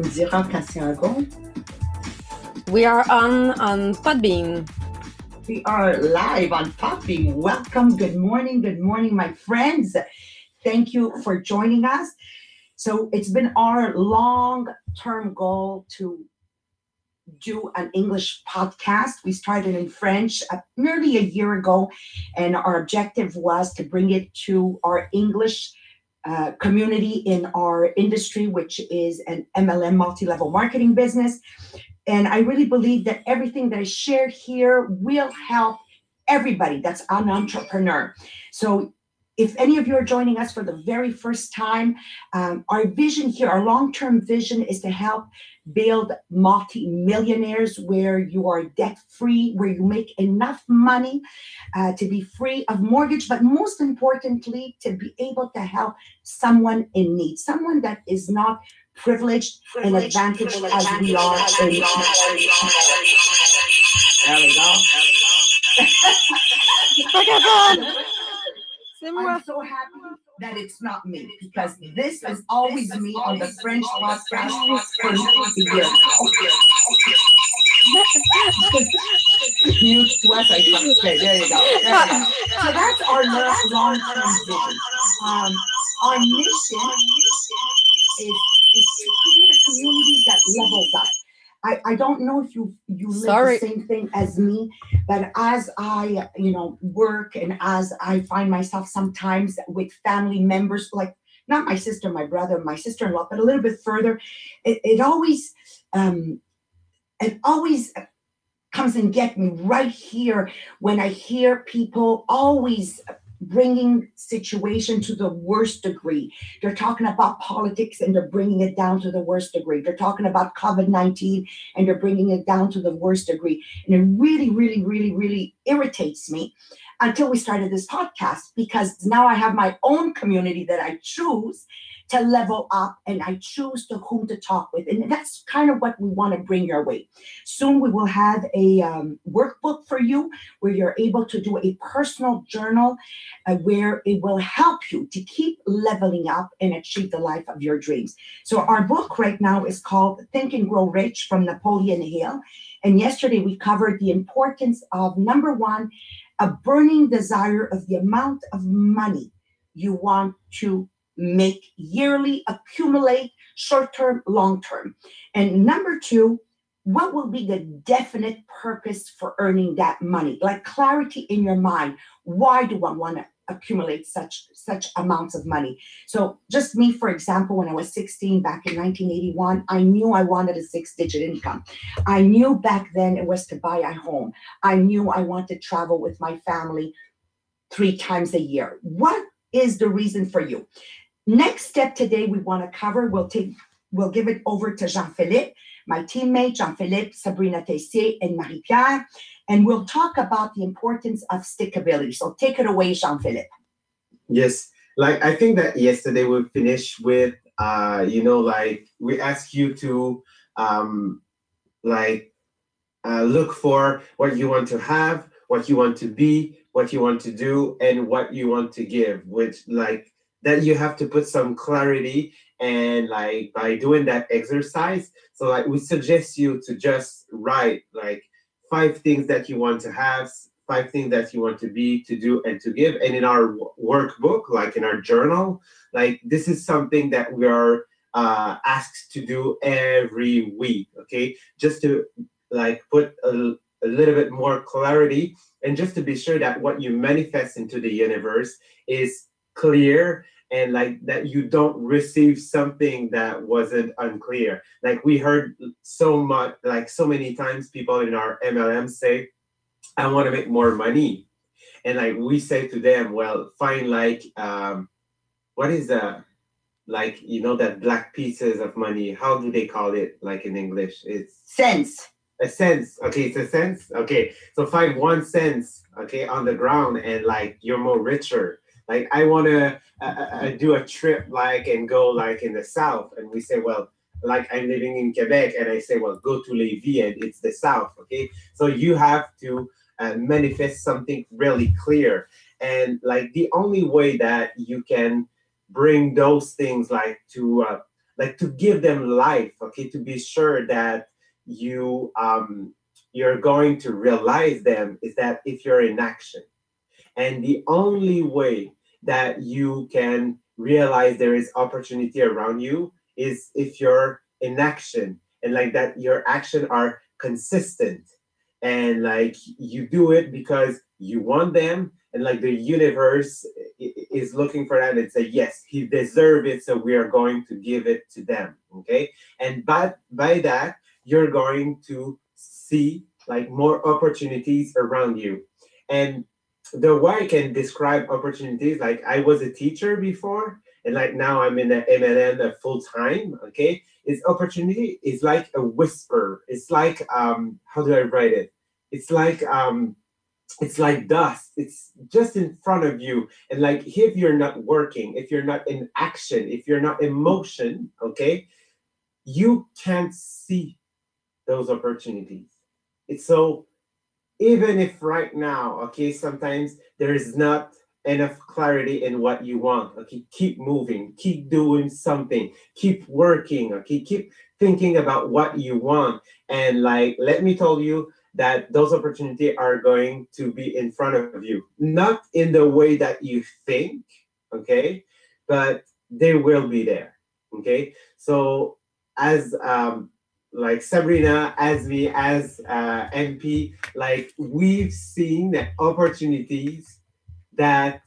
me diras un go. We are on on Podbean. We are live on Podbean. Welcome. Good morning. Good morning, my friends. Thank you for joining us. So it's been our long-term goal to do an English podcast. We started in French uh, nearly a year ago, and our objective was to bring it to our English uh, community in our industry, which is an MLM multi level marketing business. And I really believe that everything that I shared here will help everybody that's an entrepreneur. So if any of you are joining us for the very first time, um, our vision here, our long term vision is to help build multi millionaires where you are debt free, where you make enough money uh, to be free of mortgage, but most importantly, to be able to help someone in need, someone that is not privileged, and advantaged as we are. In- there we go. C'est moi. I'm so happy that it's not me because this is always me on the French podcast for years. Mute to us, I can't say. There you go. There you go. So that's our long term vision. Um, our mission is, is to create a community that levels up. I, I don't know if you you live Sorry. the same thing as me, but as I you know work and as I find myself sometimes with family members, like not my sister, my brother, my sister-in-law, but a little bit further, it, it always um, it always comes and get me right here when I hear people always bringing situation to the worst degree. They're talking about politics and they're bringing it down to the worst degree. They're talking about COVID 19 and they're bringing it down to the worst degree. And it really, really, really, really irritates me until we started this podcast because now I have my own community that I choose to level up and I choose to whom to talk with. And that's kind of what we want to bring your way. Soon we will have a um, workbook for you where you're able to do a personal journal uh, where it will help you to keep leveling up and achieve the life of your dreams. So our book right now is called Think and Grow Rich from Napoleon Hill. And yesterday we covered the importance of number one, a burning desire of the amount of money you want to make yearly, accumulate short term, long term. And number two, what will be the definite purpose for earning that money? Like clarity in your mind. Why do I want to accumulate such such amounts of money? So just me, for example, when I was 16 back in 1981, I knew I wanted a six-digit income. I knew back then it was to buy a home. I knew I wanted to travel with my family three times a year. What is the reason for you? Next step today we want to cover, we'll take, we'll give it over to Jean-Philippe, my teammate, Jean-Philippe, Sabrina Tessier, and Marie-Pier, and we'll talk about the importance of stickability. So take it away, Jean-Philippe. Yes, like I think that yesterday we finished with uh you know like we asked you to um like uh look for what you want to have, what you want to be, what you want to do and what you want to give, which like that you have to put some clarity and like by doing that exercise so like we suggest you to just write like five things that you want to have five things that you want to be to do and to give. And in our workbook like in our journal like this is something that we are uh, asked to do every week okay? Just to like put a, a little bit more clarity and just to be sure that what you manifest into the universe is clear and like that you don't receive something that wasn't unclear. Like we heard so much like so many times people in our mlm say i want to make more money. And like we say to them well find like um what is that like you know that black pieces of money? How do they call it like in english? It's Cents. a cents okay it's a cents okay. So find one cents okay on the ground and like you're more richer like i want to uh, do a trip like and go like in the south and we say well like i'm living in quebec and i say well go to Lévis and it's the south okay? So you have to uh, manifest something really clear. And like the only way that you can bring those things like to uh, like to give them life okay to be sure that you um you're going to realize them is that if you're in action. And the only way that you can realize there is opportunity around you is if you're in action and like that your action are consistent. And like you do it because you want them and like the universe is looking for that and say yes he deserve it so we are going to give it to them okay? And by by that you're going to see like more opportunities around you. And the way i can describe opportunities like i was a teacher before and like now i'm in the mlm full time okay? Is opportunity is like a whisper. It's like um how do i write it? It's like um it's like dust. It's just in front of you. And like if you're not working if you're not in action if you're not in motion okay you can't see those opportunities. It's so even if right now okay sometimes there is not enough clarity in what you want okay keep moving keep doing something keep working okay keep thinking about what you want. And like let me tell you that those opportunities are going to be in front of you not in the way that you think okay but they will be there okay? So as um like sabrina as me as uh mp like we've seen the opportunities that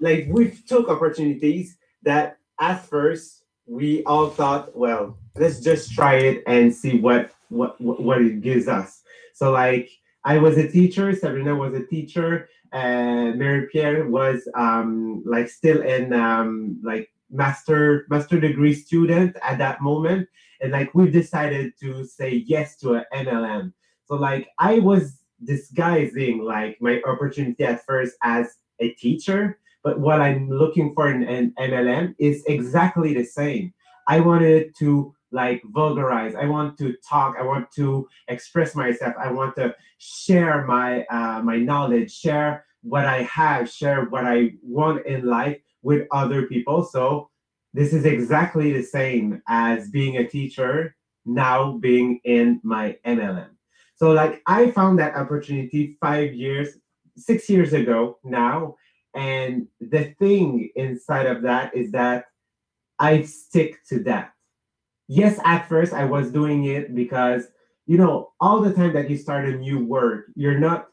like we've took opportunities that at first we all thought well let's just try it and see what what what it gives us. So like I was a teacher, Sabrina was a teacher, and Marie Pier was um, like still in um, like master master degree student at that moment, and like we've decided to say yes to an MLM. So like I was disguising like my opportunity at first as a teacher, but what I'm looking for in an MLM is exactly the same. I wanted to like vulgarize i want to talk i want to express myself i want to share my uh, my knowledge share what i have share what i want in life with other people so this is exactly the same as being a teacher now being in my mlm so like i found that opportunity five years six years ago now and the thing inside of that is that i stick to that yes, at first I was doing it because, you know, all the time that you start a new work, you're not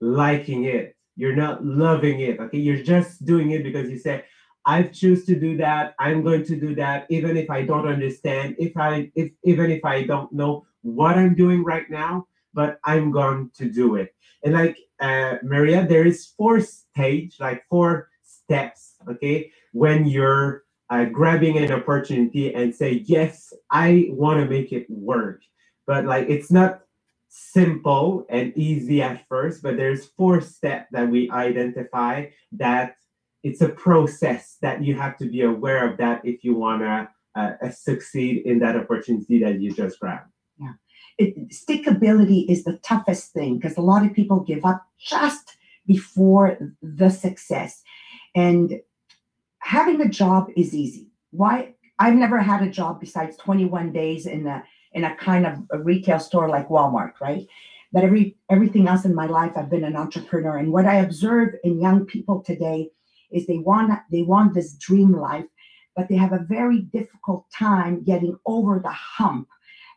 liking it. You're not loving it. Okay. You're just doing it because you say, I choose to do that. I'm going to do that, even if I don't understand, if I if even if I don't know what I'm doing right now, but I'm going to do it. And like uh, Maria, there is four stage, like four steps, okay, when you're uh, grabbing an opportunity and say, yes, I want to make it work. But like, it's not simple and easy at first, but there's four steps that we identify that it's a process that you have to be aware of that if you want to uh, uh, succeed in that opportunity that you just grabbed. Yeah. It, stickability is the toughest thing because a lot of people give up just before the success. And having a job is easy. Why? I've never had a job besides 21 days in a in a kind of a retail store like Walmart, right? But every everything else in my life, I've been an entrepreneur. And what I observe in young people today is they want they want this dream life, but they have a very difficult time getting over the hump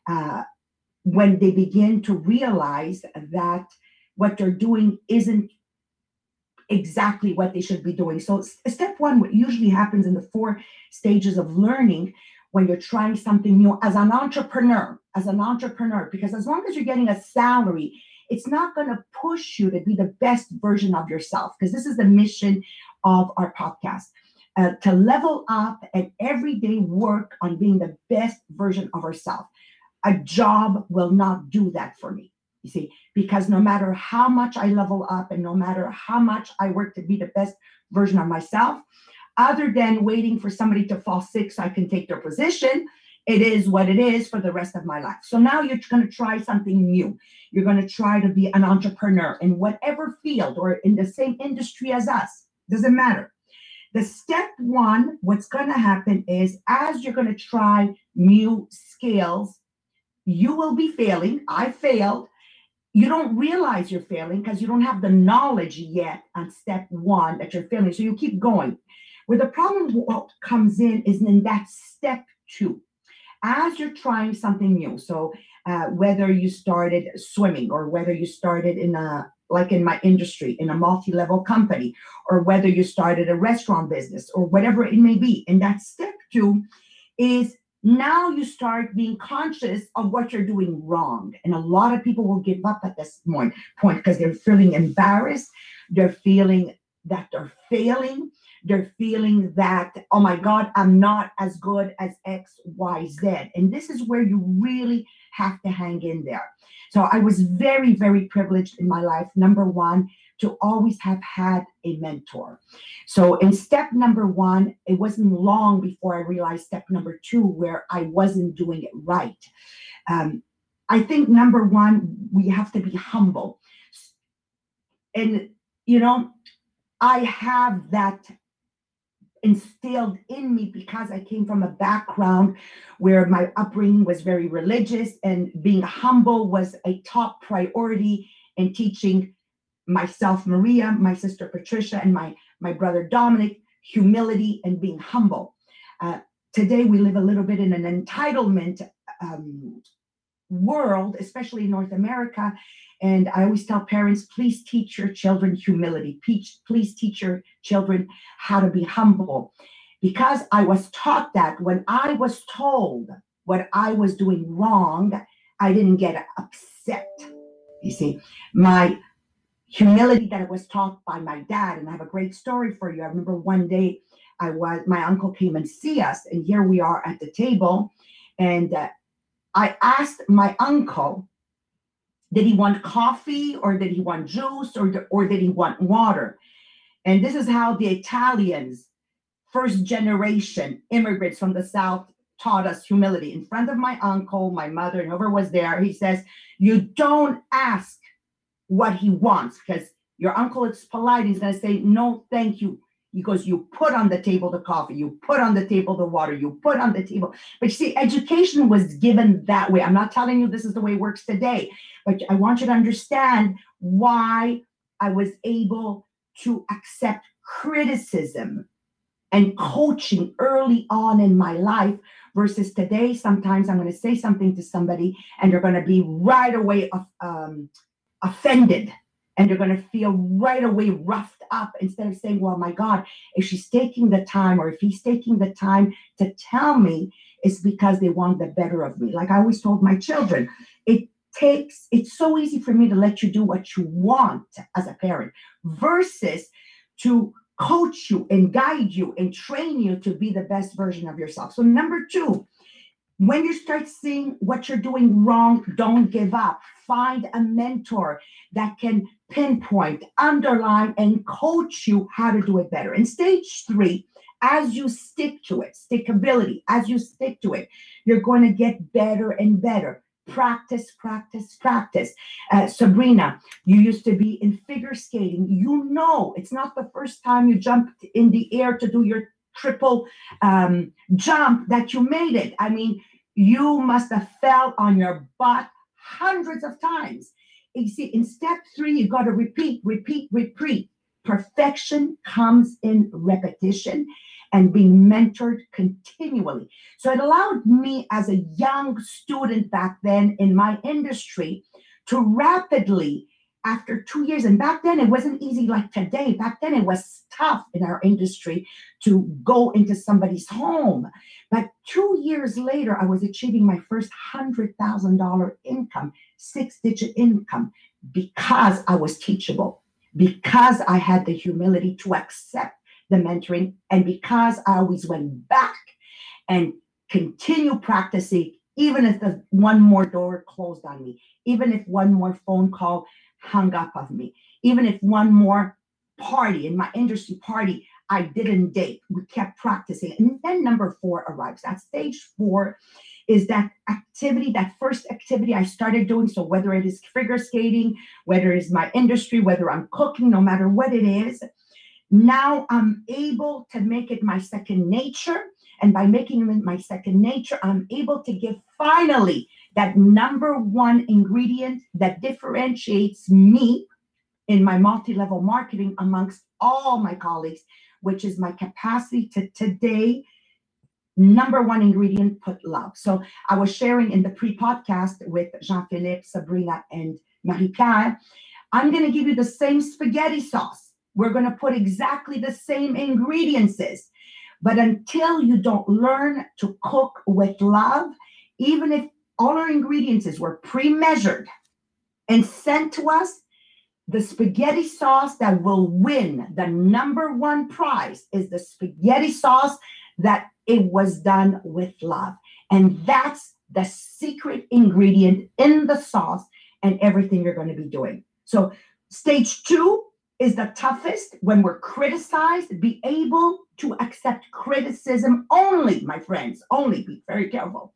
uh, when they begin to realize that what they're doing isn't exactly what they should be doing. So, step one, what usually happens in the four stages of learning when you're trying something new as an entrepreneur, as an entrepreneur, because as long as you're getting a salary, it's not going to push you to be the best version of yourself, because this is the mission of our podcast. Uh, to level up and every day work on being the best version of ourselves. A job will not do that for me. You see, because no matter how much I level up and no matter how much I work to be the best version of myself, other than waiting for somebody to fall sick so I can take their position, it is what it is for the rest of my life. So now you're going to try something new. You're going to try to be an entrepreneur in whatever field or in the same industry as us. Doesn't matter. The step one, what's going to happen is as you're going to try new skills, you will be failing. I failed. You don't realize you're failing because you don't have the knowledge yet on step one that you're failing. So you keep going. Where the problem what comes in is in that step two. As you're trying something new, so uh, whether you started swimming or whether you started in a like in my industry in a multi-level company or whether you started a restaurant business or whatever it may be. And that step two is now you start being conscious of what you're doing wrong. And a lot of people will give up at this point point because they're feeling embarrassed. They're feeling that they're failing. They're feeling that oh my god i'm not as good as x y z. And this is where you really have to hang in there so i was very very privileged in my life number one to always have had a mentor. So in step number one, it wasn't long before I realized step number two, where I wasn't doing it right. Um, I think number one, we have to be humble. And, you know, I have that instilled in me because I came from a background where my upbringing was very religious and being humble was a top priority in teaching myself, Maria, my sister Patricia, and my, my brother Dominic, humility and being humble. Uh, today, we live a little bit in an entitlement um, world, especially in North America. And I always tell parents, please teach your children humility. Please, please teach your children how to be humble. Because I was taught that when I was told what I was doing wrong, I didn't get upset. You see, my humility that I was taught by my dad. And I have a great story for you. I remember one day I was, my uncle came and see us, and here we are at the table. And uh, I asked my uncle, did he want coffee or did he want juice or, or did he want water? And this is how the Italians, first generation immigrants from the South, taught us humility. In front of my uncle, my mother, and whoever was there, he says, You don't ask what he wants because your uncle is polite. He's going to say, No, thank you. Because you put on the table the coffee, you put on the table the water, you put on the table. But you see, education was given that way. I'm not telling you this is the way it works today, but I want you to understand why I was able to accept criticism and coaching early on in my life versus today. Sometimes I'm going to say something to somebody and they're going to be right away um, offended and you're going to feel right away roughed up instead of saying, Well, my God, if she's taking the time or if he's taking the time to tell me, it's because they want the better of me. Like I always told my children, it takes, it's so easy for me to let you do what you want as a parent versus to coach you and guide you and train you to be the best version of yourself. So, number two, when you start seeing what you're doing wrong, don't give up. Find a mentor that can pinpoint, underline, and coach you how to do it better. In stage three, as you stick to it, stickability, as you stick to it, you're going to get better and better. Practice, practice, practice. Uh, Sabrina, you used to be in figure skating. You know, it's not the first time you jumped in the air to do your triple um, jump that you made it. I mean, you must have fell on your butt hundreds of times. You see, in step three, you got to repeat, repeat, repeat. Perfection comes in repetition and being mentored continually. So it allowed me as a young student back then in my industry to rapidly after two years. And back then, it wasn't easy like today. Back then, it was tough in our industry to go into somebody's home. But two years later, I was achieving my first $100,000 income, six digit income, because I was teachable, because I had the humility to accept the mentoring, and because I always went back and continue practicing even if the one more door closed on me, even if one more phone call hung up of me. Even if one more party in my industry party I didn't date, we kept practicing. And then number four arrives. At stage four is that activity, that first activity I started doing. So whether it is figure skating, whether it's my industry, whether I'm cooking, no matter what it is, now I'm able to make it my second nature And by making it my second nature, I'm able to give finally that number one ingredient that differentiates me in my multi level marketing amongst all my colleagues, which is my capacity to today. Number one ingredient, put love. So I was sharing in the pre podcast with Jean Philippe, Sabrina, and Marie Pier. I'm going to give you the same spaghetti sauce. We're going to put exactly the same ingredients. But until you don't learn to cook with love, even if all our ingredients were pre-measured and sent to us, the spaghetti sauce that will win the number one prize is the spaghetti sauce that it was done with love. And that's the secret ingredient in the sauce and everything you're going to be doing. So, stage two is the toughest when we're criticized. Be able to accept criticism only, my friends, only be very careful,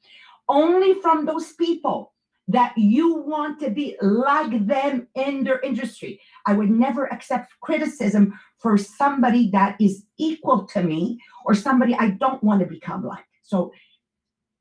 only from those people that you want to be like them in their industry. I would never accept criticism for somebody that is equal to me or somebody I don't want to become like. So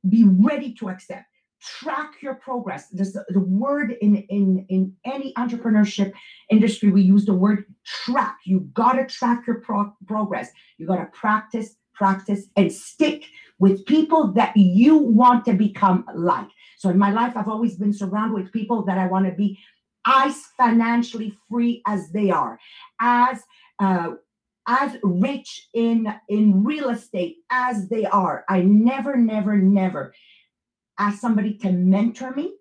be ready to accept. Track your progress. The, the word in, in, in any entrepreneurship industry, we use the word track. You got to track your pro- progress. You got to practice, practice, and stick with people that you want to become like. So in my life, I've always been surrounded with people that I want to be as financially free as they are, as uh, as rich in in real estate as they are. I never, never, never asked somebody to mentor me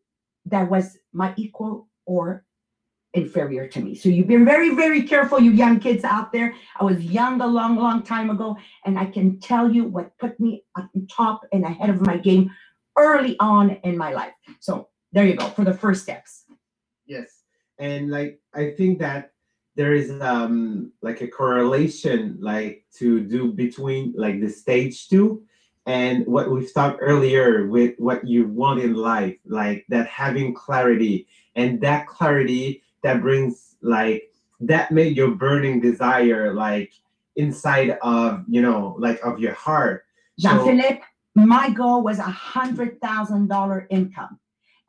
that was my equal or inferior to me. So you've been very, very careful, you young kids out there. I was young a long, long time ago, and I can tell you what put me on top and ahead of my game early on in my life. So there you go for the first steps. Yes. And like I think that there is um like a correlation like to do between like the stage two and what we've talked earlier with what you want in life, like that having clarity and that clarity that brings like that made your burning desire like inside of you know like of your heart. Jean-Philippe, my goal was a hundred thousand dollar income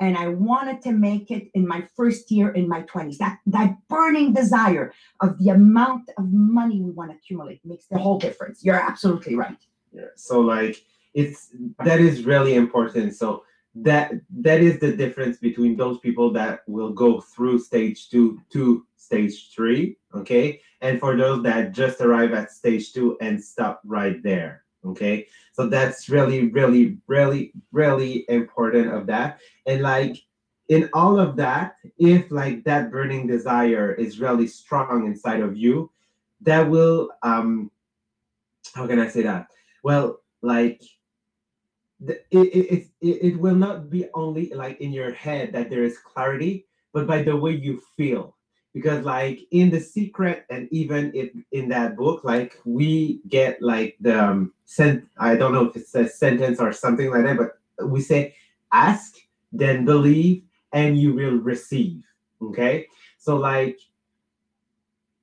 and i wanted to make it in my first year in my 20s that that burning desire of the amount of money we want to accumulate makes the whole difference you're absolutely right yeah. so like it's that is really important so that that is the difference between those people that will go through stage two to stage three okay? And for those that just arrive at stage two and stop right there okay? So that's really really really really important of that. And like in all of that if like that burning desire is really strong inside of you that will um how can i say that? Well like it, it, it, it will not be only like in your head that there is clarity but by the way you feel. Because like in the secret and even if in that book like we get like the um, sent i don't know if it's a sentence or something like that but we say ask then believe and you will receive. Okay? So like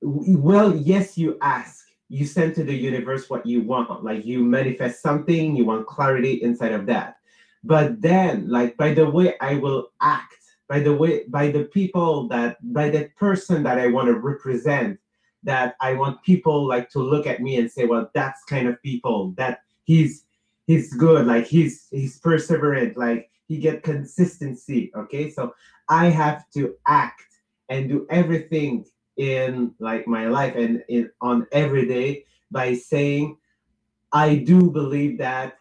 well yes you ask you send to the universe what you want like you manifest something you want clarity inside of that. But then like by the way i will act by the way by the people that by the person that i want to represent that i want people like to look at me and say well that's kind of people that he's he's good like he's he's perseverant like he get consistency okay? So i have to act and do everything in like my life and in on every day by saying i do believe that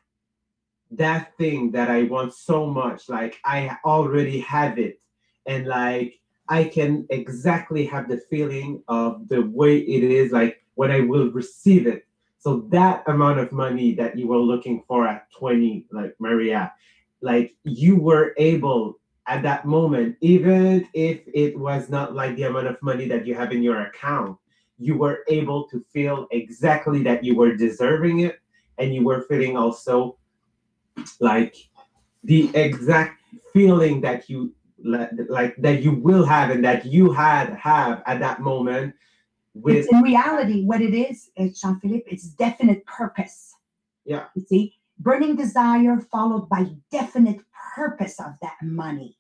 that thing that I want so much, like I already have it. And like I can exactly have the feeling of the way it is, like when I will receive it. So that amount of money that you were looking for at 20, like Maria, like you were able at that moment, even if it was not like the amount of money that you have in your account, you were able to feel exactly that you were deserving it. And you were feeling also like the exact feeling that you like that you will have and that you had have at that moment with in reality what it is is jean-philippe. It's definite purpose. Yeah. You see? Burning desire followed by definite purpose of that money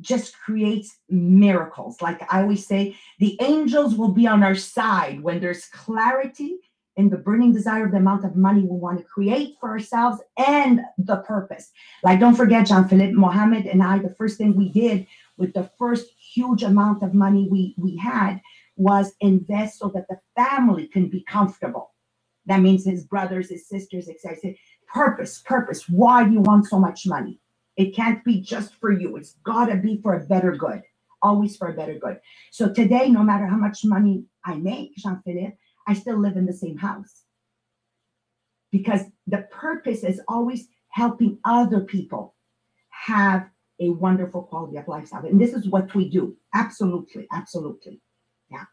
just creates miracles. Like I always say, the angels will be on our side when there's clarity in the burning desire of the amount of money we want to create for ourselves and the purpose. Like, don't forget, Jean Philippe, Mohammed, and I, the first thing we did with the first huge amount of money we, we had was invest so that the family can be comfortable. That means his brothers, his sisters, etc. Purpose, purpose. Why do you want so much money? It can't be just for you. It's got to be for a better good, always for a better good. So today, no matter how much money I make, Jean Philippe, I still live in the same house because the purpose is always helping other people have a wonderful quality of lifestyle. And this is what we do. Absolutely, absolutely. Yeah.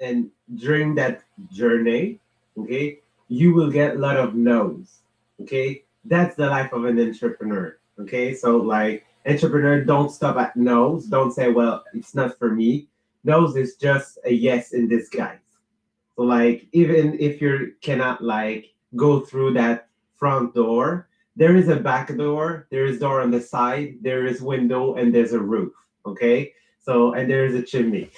And during that journey, okay, you will get a lot of no's. Okay, that's the life of an entrepreneur. Okay, so like entrepreneur, don't stop at no's. Don't say, well, it's not for me. No's is just a yes in disguise. So like even if you cannot like go through that front door, there is a back door, there is door on the side, there is window, and there's a roof. Okay, so and there is a chimney.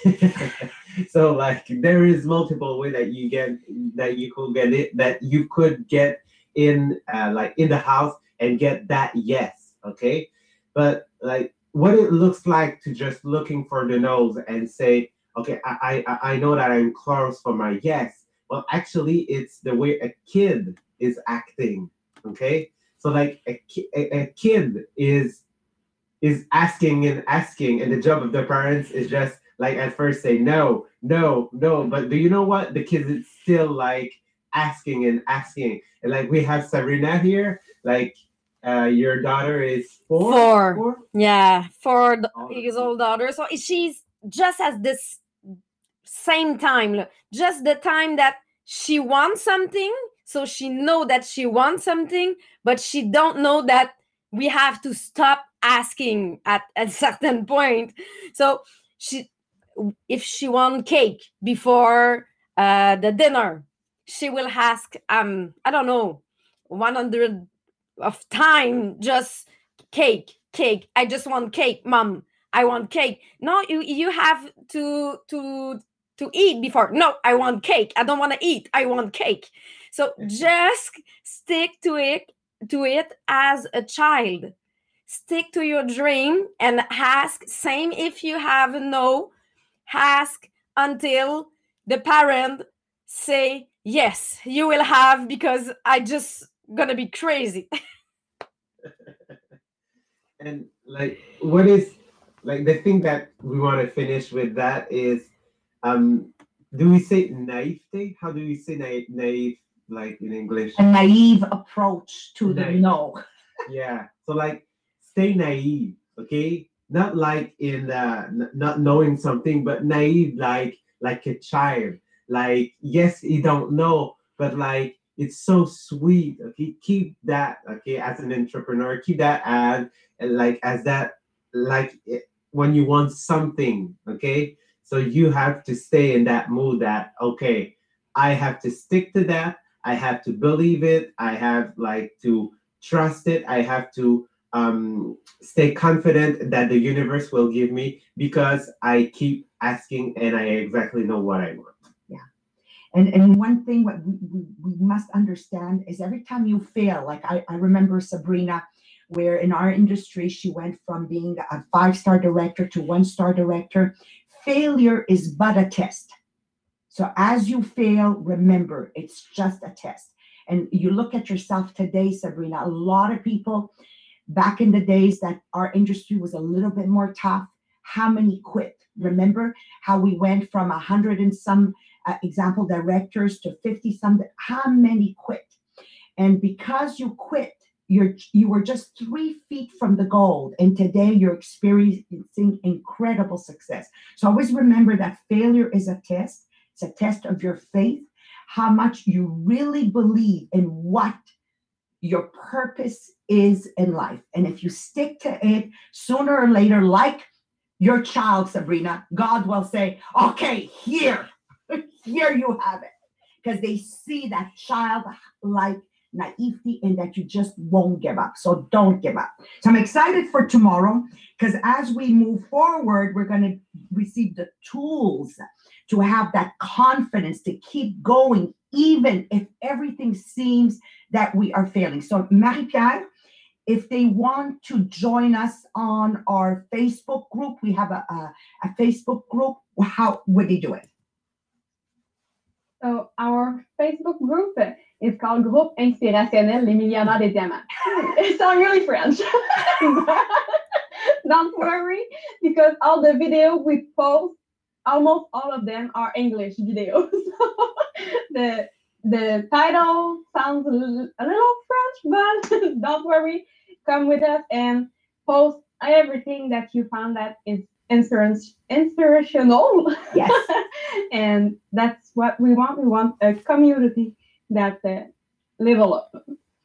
so like there is multiple way that you get that you could get it that you could get in uh, like in the house and get that yes okay? But like what it looks like to just looking for the no's and say okay i i, I know that i'm close for my yes well actually it's the way a kid is acting okay? So like a, a, a kid is is asking and asking and the job of the parents is just like at first say no no no but do you know what? The kids is still like asking and asking and like we have sabrina here like uh your daughter is four Four. four? Yeah, the, Oh, his old daughter. So she's just at this same time, just the time that she wants something. So she know that she wants something, but she don't know that we have to stop asking at a certain point. So she, if she want cake before uh, the dinner, she will ask, um, I don't know, 100 of time just cake cake. I just want cake mom. I want cake. No you you have to to to eat before. No i want cake. I don't want to eat. I want cake. So just stick to it to it as a child. Stick to your dream and ask. Same if you have no ask until the parent say yes you will have because i just gonna be crazy. And like what is like the thing that we want to finish with that is um do we say naivete how do we say na- naive like in english? A naive approach to the Naive. no. yeah so like stay naive okay? Not like in uh n- not knowing something but naive like like a child like yes you don't know but like it's so sweet. Okay keep that okay as an entrepreneur keep that as like as that like it- when you want something okay? So you have to stay in that mood that okay i have to stick to that. I have to believe it. I have like to trust it. I have to um, stay confident that the universe will give me because i keep asking and i exactly know what i want And and one thing what we, we, we must understand is every time you fail, like I, I remember Sabrina, where in our industry she went from being a five-star director to one-star director. Failure is but a test. So as you fail, remember it's just a test. And you look at yourself today, Sabrina, a lot of people back in the days that our industry was a little bit more tough, how many quit? Remember how we went from a hundred and some uh, example directors to 50 some how many quit? And because you quit you're you were just three feet from the gold and today you're experiencing incredible success. So always remember that failure is a test. It's a test of your faith how much you really believe in what your purpose is in life. And if you stick to it sooner or later like your child sabrina god will say okay here here you have it because they see that childlike naivety, and that you just won't give up. So don't give up. So I'm excited for tomorrow because as we move forward, we're going to receive the tools to have that confidence to keep going, even if everything seems that we are failing. So, Marie Pier, if they want to join us on our Facebook group, we have a, a, a Facebook group. How would they do it? So our Facebook group is called Groupe Inspirationnel Les Millionnaires des Diamants. It sounds really French. Don't worry, because all the videos we post, almost all of them are English videos. the the title sounds a little, a little French, but don't worry. Come with us and post everything that you found that is insurance inspirational. Yes. and that's what we want. We want a community that uh, level up.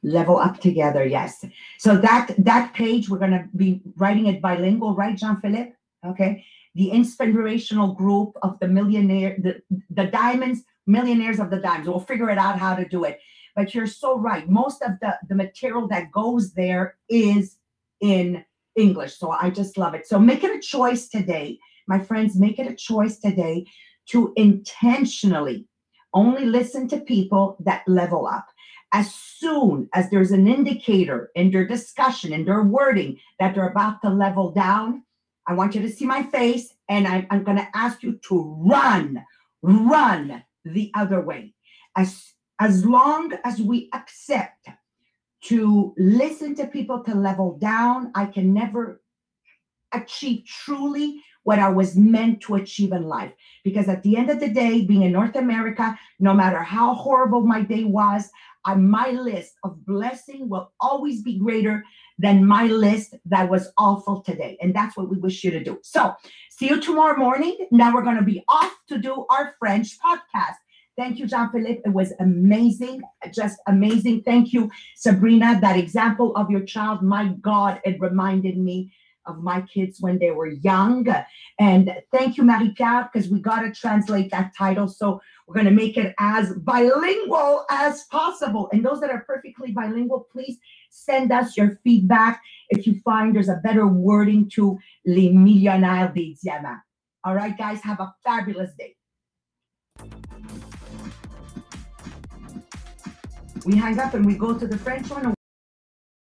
level up together yes so that that page we're going to be writing it bilingual right jean-philippe okay the inspirational group of the millionaire the, the diamonds millionaires of the diamonds we'll figure it out how to do it but you're so right most of the the material that goes there is in english so i just love it so make it a choice today my friends make it a choice today to intentionally only listen to people that level up as soon as there's an indicator in their discussion, in their wording that they're about to level down, I want you to see my face and I, am going to ask you to run, run the other way. As, as long as we accept to listen to people to level down, I can never achieve truly what I was meant to achieve in life. Because at the end of the day, being in North America, no matter how horrible my day was, I, my list of blessing will always be greater than my list that was awful today. And that's what we wish you to do. So, see you tomorrow morning. Now we're going to be off to do our French podcast. Thank you, Jean Philippe. It was amazing, just amazing. Thank you, Sabrina. That example of your child, my God, it reminded me of my kids when they were young. And thank you, Marie Pier, because we got to translate that title. So we're going to make it as bilingual as possible. And those that are perfectly bilingual, please send us your feedback if you find there's a better wording to Les Millionnaires des Diamants. All right, guys, have a fabulous day. We hang up and we go to the French one.